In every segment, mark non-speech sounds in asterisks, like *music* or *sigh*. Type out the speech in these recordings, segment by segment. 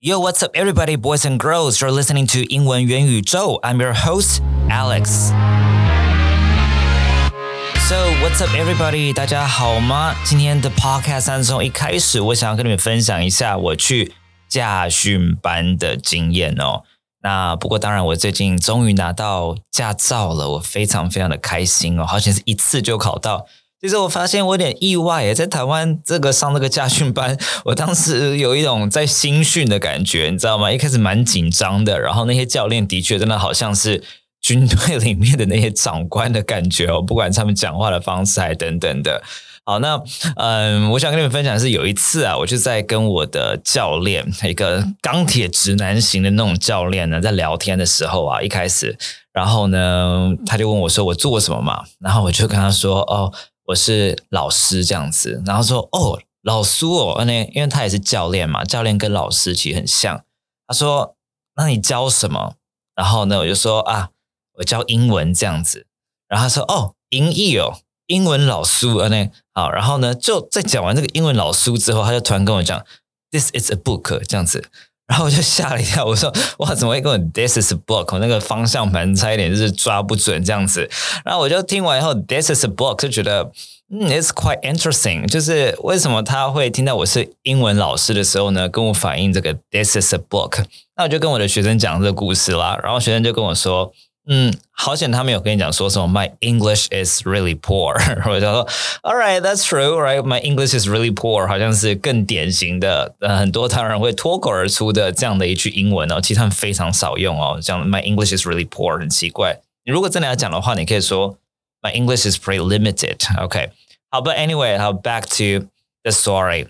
Yo, what's up, everybody, boys and girls? You're listening to 英文元宇宙. I'm your host, Alex. So, what's up, everybody? 大家好吗？今天的 podcast 当中，一开始我想要跟你们分享一下我去驾训班的经验哦。那不过当然，我最近终于拿到驾照了，我非常非常的开心哦，好像是一次就考到。其实我发现我有点意外耶，在台湾这个上这个家训班，*laughs* 我当时有一种在新训的感觉，你知道吗？一开始蛮紧张的，然后那些教练的确真的好像是军队里面的那些长官的感觉哦，不管他们讲话的方式还等等的。好，那嗯，我想跟你们分享的是，有一次啊，我就在跟我的教练，一个钢铁直男型的那种教练呢，在聊天的时候啊，一开始，然后呢，他就问我说：“我做什么嘛？”然后我就跟他说：“哦。”我是老师这样子，然后说哦，老苏哦，那因为他也是教练嘛，教练跟老师其实很像。他说，那你教什么？然后呢，我就说啊，我教英文这样子。然后他说哦，英译哦，英文老苏啊那好。然后呢，就在讲完这个英文老苏之后，他就突然跟我讲，This is a book 这样子。然后我就吓了一跳，我说：“哇，怎么会跟我 This is a book？那个方向盘差一点就是抓不准这样子。”然后我就听完以后，This is a book，就觉得嗯，It's quite interesting。就是为什么他会听到我是英文老师的时候呢，跟我反映这个 This is a book？那我就跟我的学生讲这个故事啦。然后学生就跟我说。嗯，好险他没有跟你讲说什么 My English is really poor，我就说 *laughs* All right, that's true, right? My English is really poor，好像是更典型的，呃，很多台湾人会脱口而出的这样的一句英文哦，其实他们非常少用哦，讲 My English is really poor 很奇怪。你如果真的要讲的话，你可以说 My English is pretty limited. OK，好，But anyway，好，back to the story。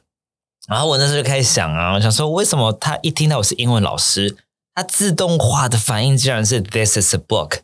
然后我那时候就开始想啊，我想说为什么他一听到我是英文老师。 它自动化的反应竟然是 This is a book.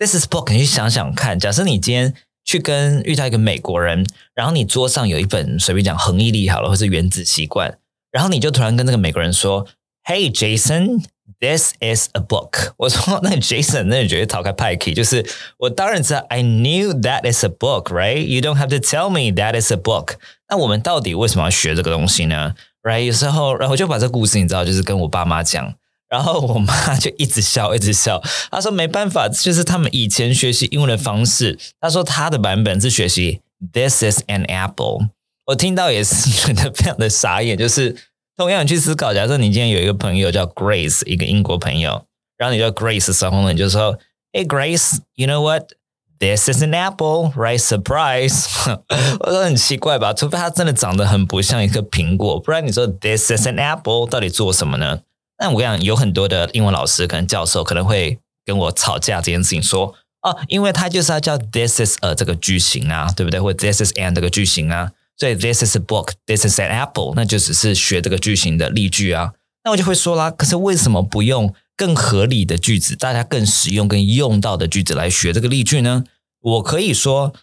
This is book。你去想想看，假设你今天去跟遇到一个美国人，然后你桌上有一本随便讲恒毅力好了，或是原子习惯，然后你就突然跟那个美国人说：“Hey Jason, this is a book。*laughs* ”我说：“那 Jason，那你觉得逃开派 key？就是我当然知道，I knew that is a book, right? You don't have to tell me that is a book。那我们到底为什么要学这个东西呢？Right？有时候，然后我就把这故事你知道，就是跟我爸妈讲。然后我妈 *laughs* 就一直笑，一直笑。她说没办法，就是他们以前学习英文的方式。她说她的版本是学习 "This is an apple"。我听到也是 *laughs* 觉得非常的傻眼。就是同样去思考，假设你今天有一个朋友叫 Grace，一个英国朋友，然后你叫 Grace 的时候呢，你就说：“Hey Grace，you know what? This is an apple, right? Surprise！” *laughs* 我说很奇怪吧？除非它真的长得很不像一个苹果，不然你说 "This is an apple" 到底做什么呢？那我跟你讲，有很多的英文老师，可能教授可能会跟我吵架这件事情，说哦，因为他就是要叫 this is a 这个句型啊，对不对？或者 this is an 这个句型啊，所以 this is a book，this is an apple，那就只是学这个句型的例句啊。那我就会说啦，可是为什么不用更合理的句子，大家更实用、更用到的句子来学这个例句呢？我可以说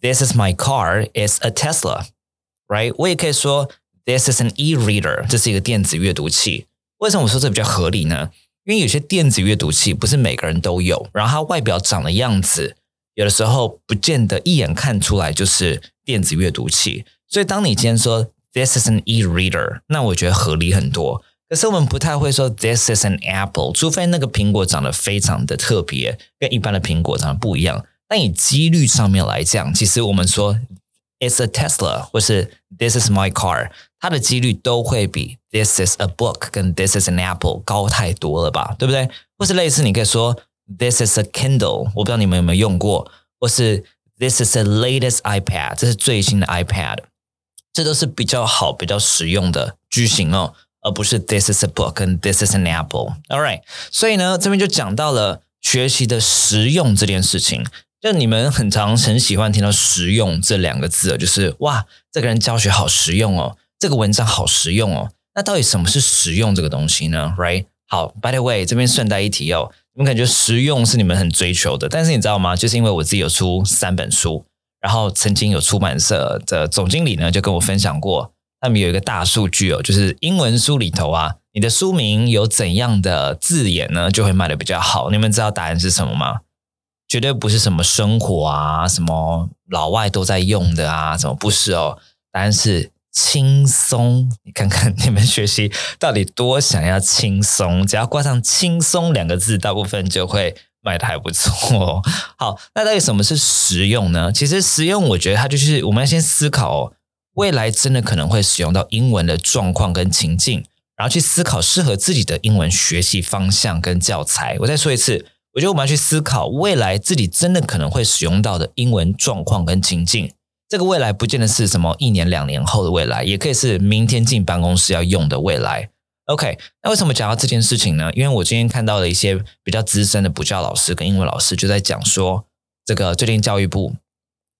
this is my car is a Tesla，right？我也可以说 this is an e-reader，这是一个电子阅读器。为什么我说这比较合理呢？因为有些电子阅读器不是每个人都有，然后它外表长的样子，有的时候不见得一眼看出来就是电子阅读器。所以当你今天说 This is an e-reader，那我觉得合理很多。可是我们不太会说 This is an apple，除非那个苹果长得非常的特别，跟一般的苹果长得不一样。但以几率上面来讲，其实我们说 It's a Tesla，或是 This is my car。它的几率都会比 This is a book 跟 This is an apple 高太多了吧，对不对？或是类似，你可以说 This is a Kindle，我不知道你们有没有用过，或是 This is the latest iPad，这是最新的 iPad，这都是比较好、比较实用的句型哦，而不是 This is a book 跟 This is an apple。All right，所以呢，这边就讲到了学习的实用这件事情。就你们很常很喜欢听到“实用”这两个字，就是哇，这个人教学好实用哦。这个文章好实用哦，那到底什么是实用这个东西呢？Right？好，By the way，这边顺带一提哦，你们感觉实用是你们很追求的，但是你知道吗？就是因为我自己有出三本书，然后曾经有出版社的总经理呢就跟我分享过，他们有一个大数据哦，就是英文书里头啊，你的书名有怎样的字眼呢，就会卖的比较好。你们知道答案是什么吗？绝对不是什么生活啊，什么老外都在用的啊，什么不是哦？答案是。轻松。你看看你们学习到底多想要轻松，只要挂上“轻松”两个字，大部分就会卖的还不错。好，那到底什么是实用呢？其实实用，我觉得它就是我们要先思考哦，未来真的可能会使用到英文的状况跟情境。然后去思考适合自己的英文学习方向跟教材。我再说一次，我觉得我们要去思考未来自己真的可能会使用到的英文状况跟情境。这个未来不见得是什么一年两年后的未来，也可以是明天进办公室要用的未来。OK，那为什么讲到这件事情呢？因为我今天看到了一些比较资深的补教老师跟英文老师就在讲说，这个最近教育部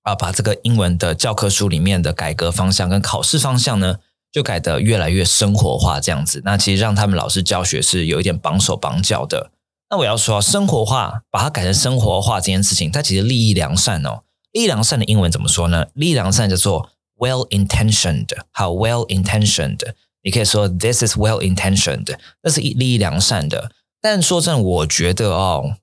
啊，把这个英文的教科书里面的改革方向跟考试方向呢。就改得越来越生活化，这样子，那其实让他们老师教学是有一点绑手绑脚的。那我要说，生活化把它改成生活化这件事情，它其实利益良善哦。利益良善的英文怎么说呢？利益良善叫做 well intentioned，好 well intentioned。你可以说 this is well intentioned，那是利益良善的。但说真的，我觉得哦，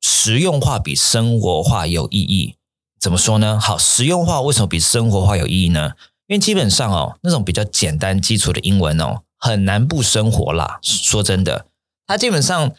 实用化比生活化有意义。怎么说呢？好，实用化为什么比生活化有意义呢？因为基本上哦，那种比较简单基础的英文哦，很难不生活啦。说真的，它基本上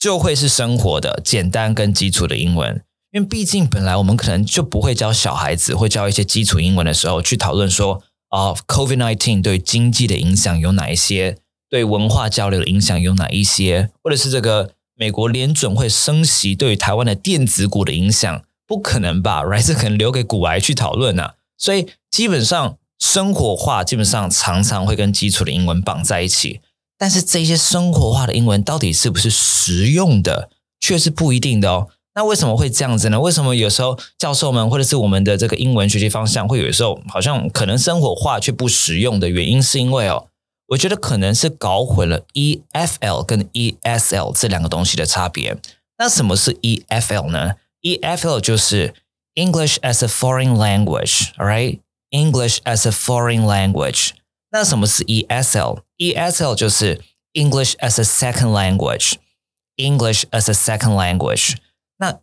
就会是生活的简单跟基础的英文。因为毕竟本来我们可能就不会教小孩子，会教一些基础英文的时候，去讨论说啊，COVID nineteen 对经济的影响有哪一些，对文化交流的影响有哪一些，或者是这个美国联准会升息对于台湾的电子股的影响，不可能吧？Right？这可能留给股癌去讨论啊。所以基本上。生活化基本上常常会跟基础的英文绑在一起，但是这些生活化的英文到底是不是实用的，却是不一定的哦。那为什么会这样子呢？为什么有时候教授们或者是我们的这个英文学习方向会有时候好像可能生活化却不实用的原因，是因为哦，我觉得可能是搞混了 EFL 跟 ESL 这两个东西的差别。那什么是 EFL 呢？EFL 就是 English as a foreign language，all right？English as a foreign language，那什么是 ESL？ESL 就是 English as a second language，English as a second language。那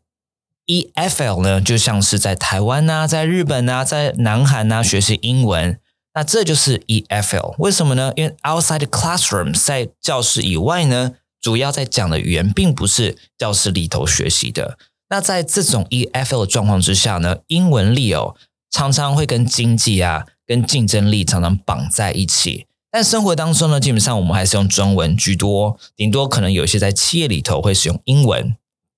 EFL 呢，就像是在台湾呐，在日本呐，在南韩呐学习英文，那这就是 EFL。为什么呢？因为 outside the classroom，在教室以外呢，主要在讲的语言并不是教室里头学习的。那在这种 EFL 的状况之下呢，英文力哦。常常会跟经济啊、跟竞争力常常绑在一起，但生活当中呢，基本上我们还是用中文居多，顶多可能有些在企业里头会使用英文。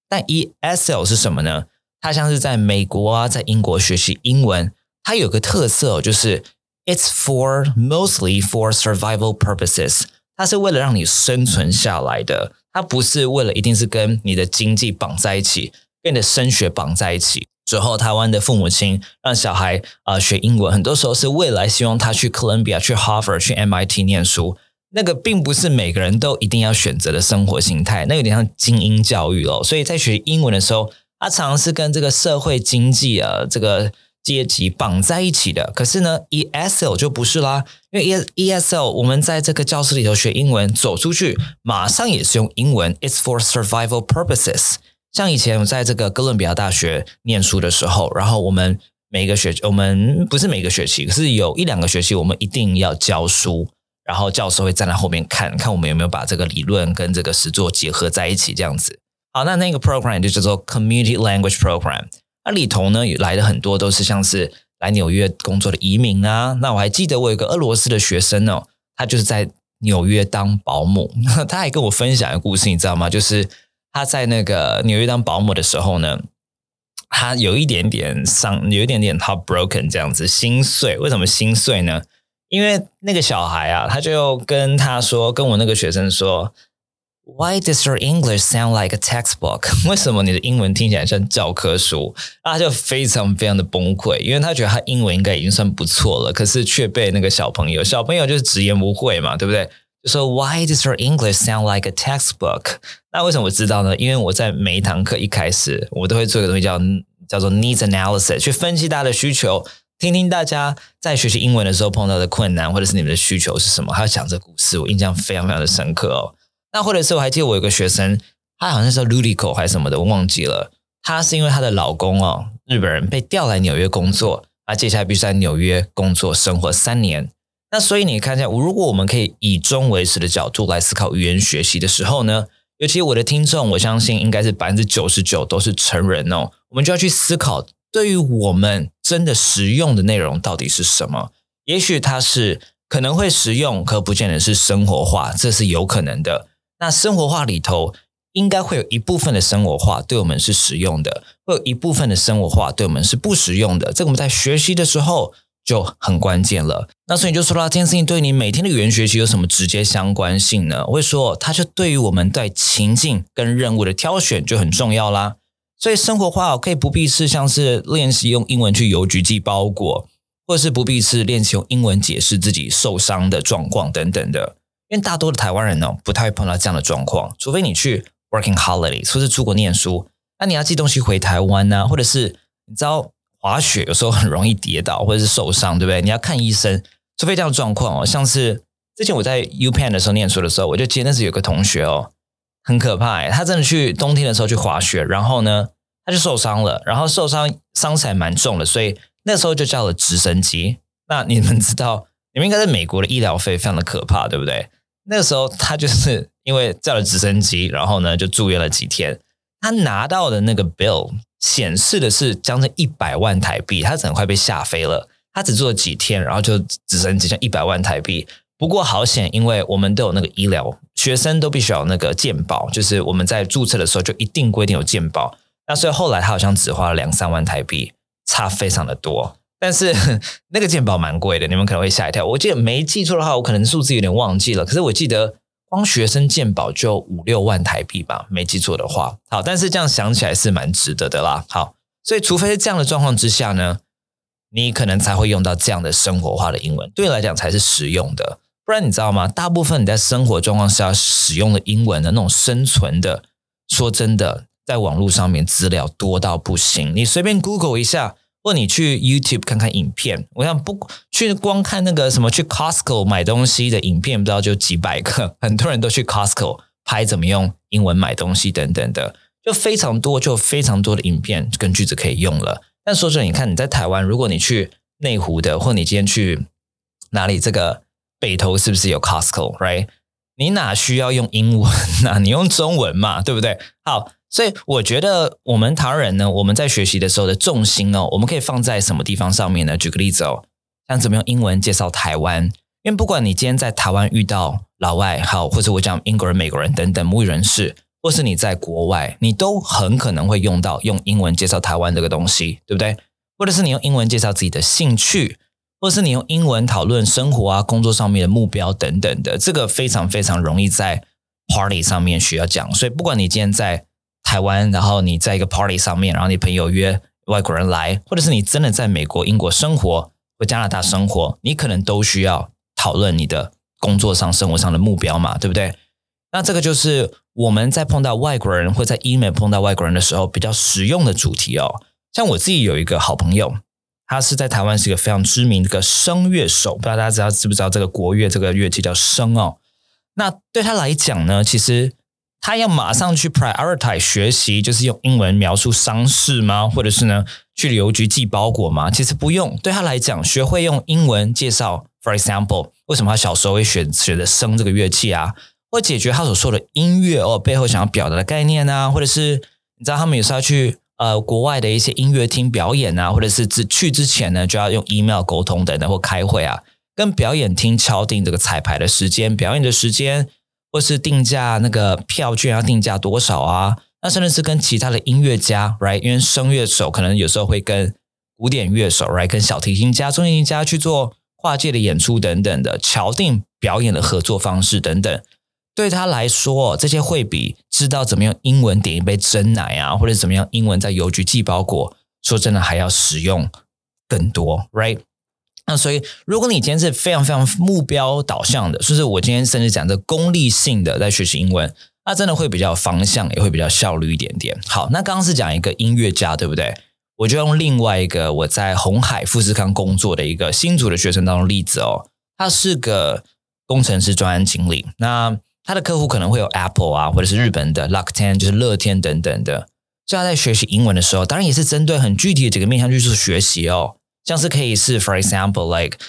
但 ESL 是什么呢？它像是在美国啊、在英国学习英文，它有个特色就是 It's for mostly for survival purposes，它是为了让你生存下来的，它不是为了一定是跟你的经济绑在一起，跟你的升学绑在一起。之后，台湾的父母亲让小孩啊学英文，很多时候是未来希望他去哥伦比亚、去 Harvard、去 MIT 念书。那个并不是每个人都一定要选择的生活形态，那有点像精英教育哦。所以在学英文的时候，他常常是跟这个社会经济啊这个阶级绑在一起的。可是呢，ESL 就不是啦，因为 E ESL 我们在这个教室里头学英文，走出去马上也是用英文。It's for survival purposes。像以前我在这个哥伦比亚大学念书的时候，然后我们每个学我们不是每个学期，可是有一两个学期我们一定要教书，然后教授会站在后面看看我们有没有把这个理论跟这个实作结合在一起，这样子。好，那那个 program 就叫做 Community Language Program，那里头呢来的很多都是像是来纽约工作的移民啊。那我还记得我有个俄罗斯的学生哦，他就是在纽约当保姆，*laughs* 他还跟我分享一个故事，你知道吗？就是。他在那个纽约当保姆的时候呢，他有一点点伤，有一点点 heartbroken 这样子心碎。为什么心碎呢？因为那个小孩啊，他就跟他说，跟我那个学生说，Why does your English sound like a textbook？*laughs* 为什么你的英文听起来像教科书？他就非常非常的崩溃，因为他觉得他英文应该已经算不错了，可是却被那个小朋友，小朋友就是直言不讳嘛，对不对？就说 Why does your English sound like a textbook？那为什么我知道呢？因为我在每一堂课一开始，我都会做一个东西叫叫做 needs analysis，去分析大家的需求，听听大家在学习英文的时候碰到的困难，或者是你们的需求是什么。还要讲这故事，我印象非常非常的深刻哦。那或者是我还记得我有个学生，他好像是 Ludico 还是什么的，我忘记了。他是因为她的老公哦，日本人被调来纽约工作，他接下来必须在纽约工作生活三年。那所以你看一下，如果我们可以以终为始的角度来思考语言学习的时候呢，尤其我的听众，我相信应该是百分之九十九都是成人哦，我们就要去思考，对于我们真的实用的内容到底是什么？也许它是可能会实用，可不见得是生活化，这是有可能的。那生活化里头，应该会有一部分的生活化对我们是实用的，会有一部分的生活化对我们是不实用的。这个我们在学习的时候。就很关键了。那所以你就说到这件事情对你每天的语言学习有什么直接相关性呢？我会说，它就对于我们在情境跟任务的挑选就很重要啦。所以生活化可以不必是像是练习用英文去邮局寄包裹，或者是不必是练习用英文解释自己受伤的状况等等的。因为大多的台湾人呢，不太会碰到这样的状况，除非你去 working holiday，或是出国念书，那你要寄东西回台湾呢，或者是你知道。滑雪有时候很容易跌倒或者是受伤，对不对？你要看医生，除非这样状况哦。像是之前我在 U Penn 的时候念书的时候，我就记得那时有个同学哦，很可怕哎，他真的去冬天的时候去滑雪，然后呢他就受伤了，然后受伤伤起来蛮重的，所以那时候就叫了直升机。那你们知道，你们应该在美国的医疗费非常的可怕，对不对？那个时候他就是因为叫了直升机，然后呢就住院了几天，他拿到的那个 bill。显示的是将近一百万台币，他整快被吓飞了。他只做了几天，然后就只剩只剩一百万台币。不过好险，因为我们都有那个医疗，学生都必须要有那个健保，就是我们在注册的时候就一定规定有健保。那所以后来他好像只花了两三万台币，差非常的多。但是 *laughs* 那个健保蛮贵的，你们可能会吓一跳。我记得没记错的话，我可能数字有点忘记了。可是我记得。光学生鉴宝就五六万台币吧，没记错的话。好，但是这样想起来是蛮值得的啦。好，所以除非是这样的状况之下呢，你可能才会用到这样的生活化的英文，对你来讲才是实用的。不然你知道吗？大部分你在生活状况下使用的英文的那种生存的，说真的，在网络上面资料多到不行，你随便 Google 一下。或你去 YouTube 看看影片，我想不去光看那个什么去 Costco 买东西的影片，不知道就几百个，*laughs* 很多人都去 Costco 拍怎么用英文买东西等等的，就非常多，就非常多的影片跟句子可以用了。但说真的，你看你在台湾，如果你去内湖的，或你今天去哪里，这个北投是不是有 Costco？Right？你哪需要用英文啊？你用中文嘛，对不对？好。所以我觉得我们台湾人呢，我们在学习的时候的重心哦，我们可以放在什么地方上面呢？举个例子哦，像怎么用英文介绍台湾？因为不管你今天在台湾遇到老外，好，或者我讲英国人、美国人等等母语人士，或是你在国外，你都很可能会用到用英文介绍台湾这个东西，对不对？或者是你用英文介绍自己的兴趣，或是你用英文讨论生活啊、工作上面的目标等等的，这个非常非常容易在 party 上面需要讲。所以不管你今天在台湾，然后你在一个 party 上面，然后你朋友约外国人来，或者是你真的在美国、英国生活或加拿大生活，你可能都需要讨论你的工作上、生活上的目标嘛，对不对？那这个就是我们在碰到外国人或在 email 碰到外国人的时候比较实用的主题哦。像我自己有一个好朋友，他是在台湾是一个非常知名的一个声乐手，不知道大家知道知不知道这个国乐这个乐器叫笙哦。那对他来讲呢，其实。他要马上去 prioritize 学习，就是用英文描述丧事吗？或者是呢，去邮局寄包裹吗？其实不用。对他来讲，学会用英文介绍，for example，为什么他小时候会选学的笙这个乐器啊？或解决他所说的音乐哦背后想要表达的概念啊？或者是你知道他们有时候要去呃国外的一些音乐厅表演啊？或者是只去之前呢，就要用 email 沟通等等或开会啊，跟表演厅敲定这个彩排的时间、表演的时间。或是定价那个票券要定价多少啊？那甚至是跟其他的音乐家，right？因为声乐手可能有时候会跟古典乐手，right？跟小提琴家、中提琴家去做跨界的演出等等的，敲定表演的合作方式等等。对他来说，这些会比知道怎么用英文点一杯真奶啊，或者怎么样英文在邮局寄包裹，说真的还要实用更多，right？那所以，如果你今天是非常非常目标导向的，就是我今天甚至讲的功利性的在学习英文，那真的会比较方向，也会比较效率一点点。好，那刚刚是讲一个音乐家，对不对？我就用另外一个我在红海富士康工作的一个新组的学生当中例子哦，他是个工程师专案经理，那他的客户可能会有 Apple 啊，或者是日本的 l u c k t e n 就是乐天等等的。所以他在学习英文的时候，当然也是针对很具体的几个面向去做学习哦。像是可以是，for example，like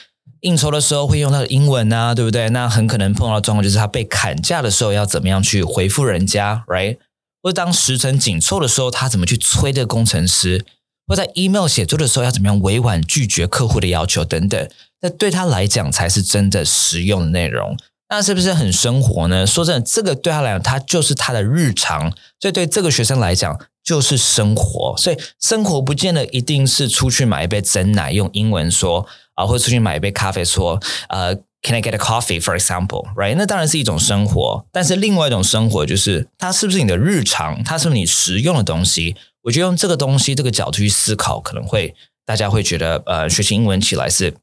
应酬的时候会用到英文啊，对不对？那很可能碰到状况就是他被砍价的时候要怎么样去回复人家，right？或者当时程紧凑的时候，他怎么去催这个工程师？或在 email 写作的时候要怎么样委婉拒绝客户的要求等等？那对他来讲才是真的实用的内容。那是不是很生活呢？说真的，这个对他来讲，他就是他的日常。所以对这个学生来讲，就是生活。所以生活不见得一定是出去买一杯真奶，用英文说啊，或者出去买一杯咖啡说，呃，Can I get a coffee, for example? Right？那当然是一种生活。但是另外一种生活就是，它是不是你的日常？它是不是你实用的东西？我觉得用这个东西这个角度去思考，可能会大家会觉得，呃，学习英文起来是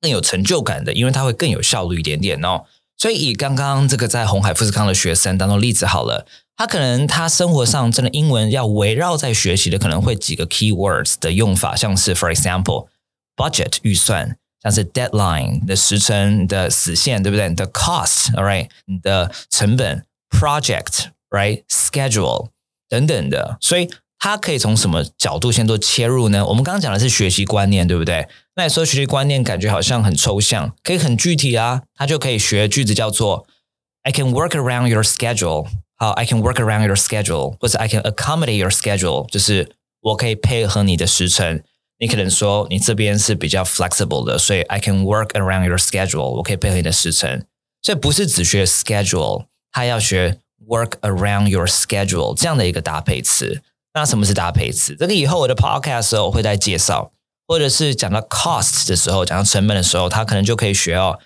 更有成就感的，因为它会更有效率一点点哦。所以以刚刚这个在红海富士康的学生当中例子好了，他可能他生活上真的英文要围绕在学习的，可能会几个 keywords 的用法，像是 for example budget 预算，像是 deadline 的时辰的死线，对不对？你的 cost，all right，你的成本 project，right，schedule 等等的，所以。他可以从什么角度先做切入呢？我们刚刚讲的是学习观念，对不对？那你说学习观念感觉好像很抽象，可以很具体啊。他就可以学句子叫做 "I can work around your schedule"，好，I can work around your schedule，或者 I can accommodate your schedule，就是我可以配合你的时程。你可能说你这边是比较 flexible 的，所以 I can work around your schedule，我可以配合你的时程。所以不是只学 schedule，他要学 work around your schedule 这样的一个搭配词。那什么是搭配词？这个以后我的 podcast 时候我会再介绍，或者是讲到 cost 的时候，讲到成本的时候，他可能就可以学哦。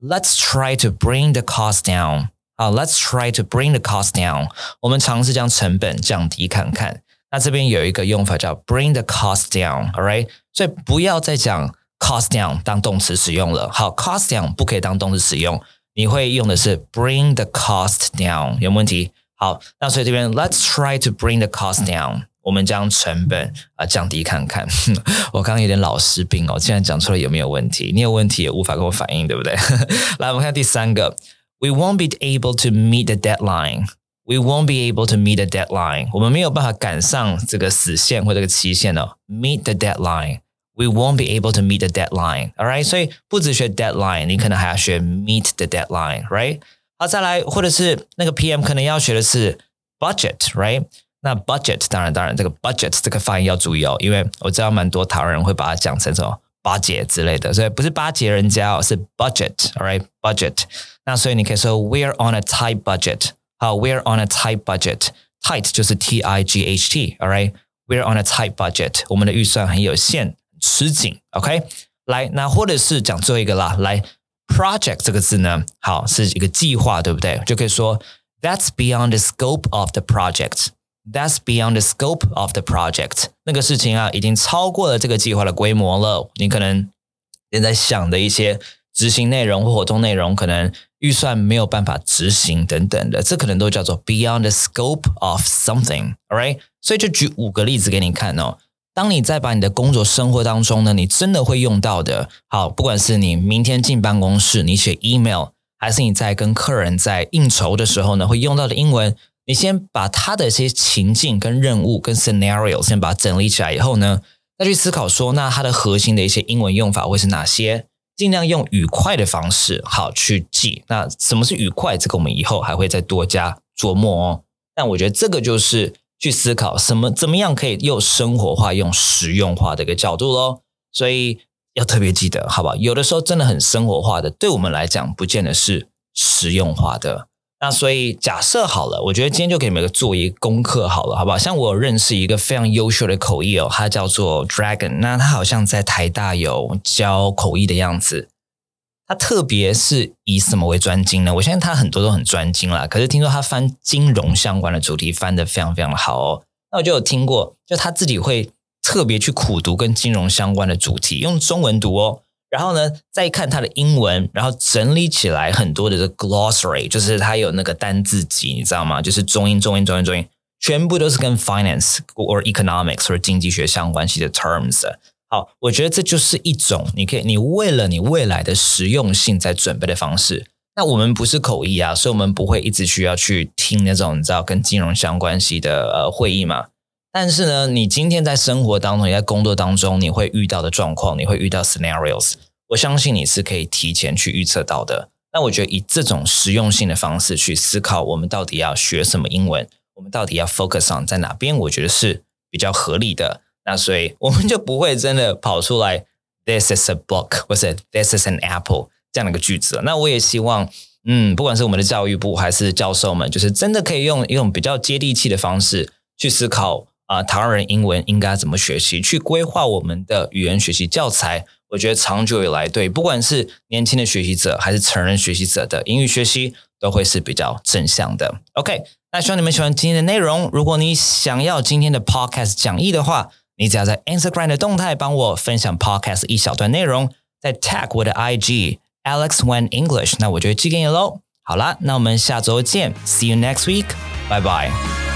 Let's try to bring the cost down 啊，Let's try to bring the cost down。我们尝试将成本降低看看。那这边有一个用法叫 bring the cost down，all right？所以不要再讲 cost down 当动词使用了。好，cost down 不可以当动词使用，你会用的是 bring the cost down，有问题？好，那所以这边 Let's try to bring the cost down，我们将成本啊降低看看。我刚刚有点老师病哦，现在讲出来有没有问题？你有问题也无法跟我反映，对不对？来，我们看第三个，We won't *laughs* *laughs* be able to meet the deadline. We won't be able to meet the deadline. 我们没有办法赶上这个死线或这个期限哦。Meet the deadline. We won't be able to meet the deadline. All right，所以不只学 deadline，你可能还要学 meet the deadline，right？ 好，再来，或者是那个 PM 可能要学的是 budget，right？那 budget 当然当然，这个 budget 这个发音要注意哦，因为我知道蛮多台湾人会把它讲成什么巴结之类的，所以不是巴结人家哦，是 budget，all right？budget。那所以你可以说 we're on a tight budget。好，we're on a tight budget。tight 就是 T I G H T，all right？We're on a tight budget。我们的预算很有限，吃紧。OK，来，那或者是讲最后一个啦，来。Project 这个字呢，好是一个计划，对不对？就可以说 That's beyond the scope of the project. That's beyond the scope of the project. 那个事情啊，已经超过了这个计划的规模了。你可能现在想的一些执行内容或活动内容，可能预算没有办法执行等等的，这可能都叫做 beyond the scope of something. All right. 所以就举五个例子给你看哦。当你在把你的工作生活当中呢，你真的会用到的。好，不管是你明天进办公室，你写 email，还是你在跟客人在应酬的时候呢，会用到的英文，你先把它的一些情境、跟任务、跟 scenario 先把它整理起来以后呢，再去思考说，那它的核心的一些英文用法会是哪些？尽量用愉快的方式，好去记。那什么是愉快？这个我们以后还会再多加琢磨哦。但我觉得这个就是。去思考什么怎么样可以又生活化、用实用化的一个角度喽，所以要特别记得，好吧？有的时候真的很生活化的，对我们来讲不见得是实用化的。那所以假设好了，我觉得今天就给你们做一个功课好了，好不好？像我认识一个非常优秀的口译哦，他叫做 Dragon，那他好像在台大有教口译的样子。他特别是以什么为专精呢？我相信他很多都很专精啦。可是听说他翻金融相关的主题翻的非常非常的好哦。那我就有听过，就他自己会特别去苦读跟金融相关的主题，用中文读哦。然后呢，再看他的英文，然后整理起来很多的这 glossary，就是他有那个单字集，你知道吗？就是中英、中英、中英、中英，全部都是跟 finance or economics 或者经济学相关系的 terms。好，我觉得这就是一种你可以，你为了你未来的实用性在准备的方式。那我们不是口译啊，所以我们不会一直需要去听那种你知道跟金融相关系的呃会议嘛。但是呢，你今天在生活当中，你在工作当中，你会遇到的状况，你会遇到 scenarios，我相信你是可以提前去预测到的。那我觉得以这种实用性的方式去思考，我们到底要学什么英文，我们到底要 focus on 在哪边，我觉得是比较合理的。那所以我们就不会真的跑出来 "This is a book" 或者 "This is an apple" 这样的一个句子。那我也希望，嗯，不管是我们的教育部还是教授们，就是真的可以用一种比较接地气的方式去思考啊，台湾人英文应该怎么学习，去规划我们的语言学习教材。我觉得长久以来，对不管是年轻的学习者还是成人学习者的英语学习，都会是比较正向的。OK，那希望你们喜欢今天的内容。如果你想要今天的 Podcast 讲义的话，你只要在 Instagram 的动态帮我分享 Podcast 一小段内容，再 tag 我的 IG Alex Wen English，那我就寄给你喽。好啦，那我们下周见，See you next week，拜拜。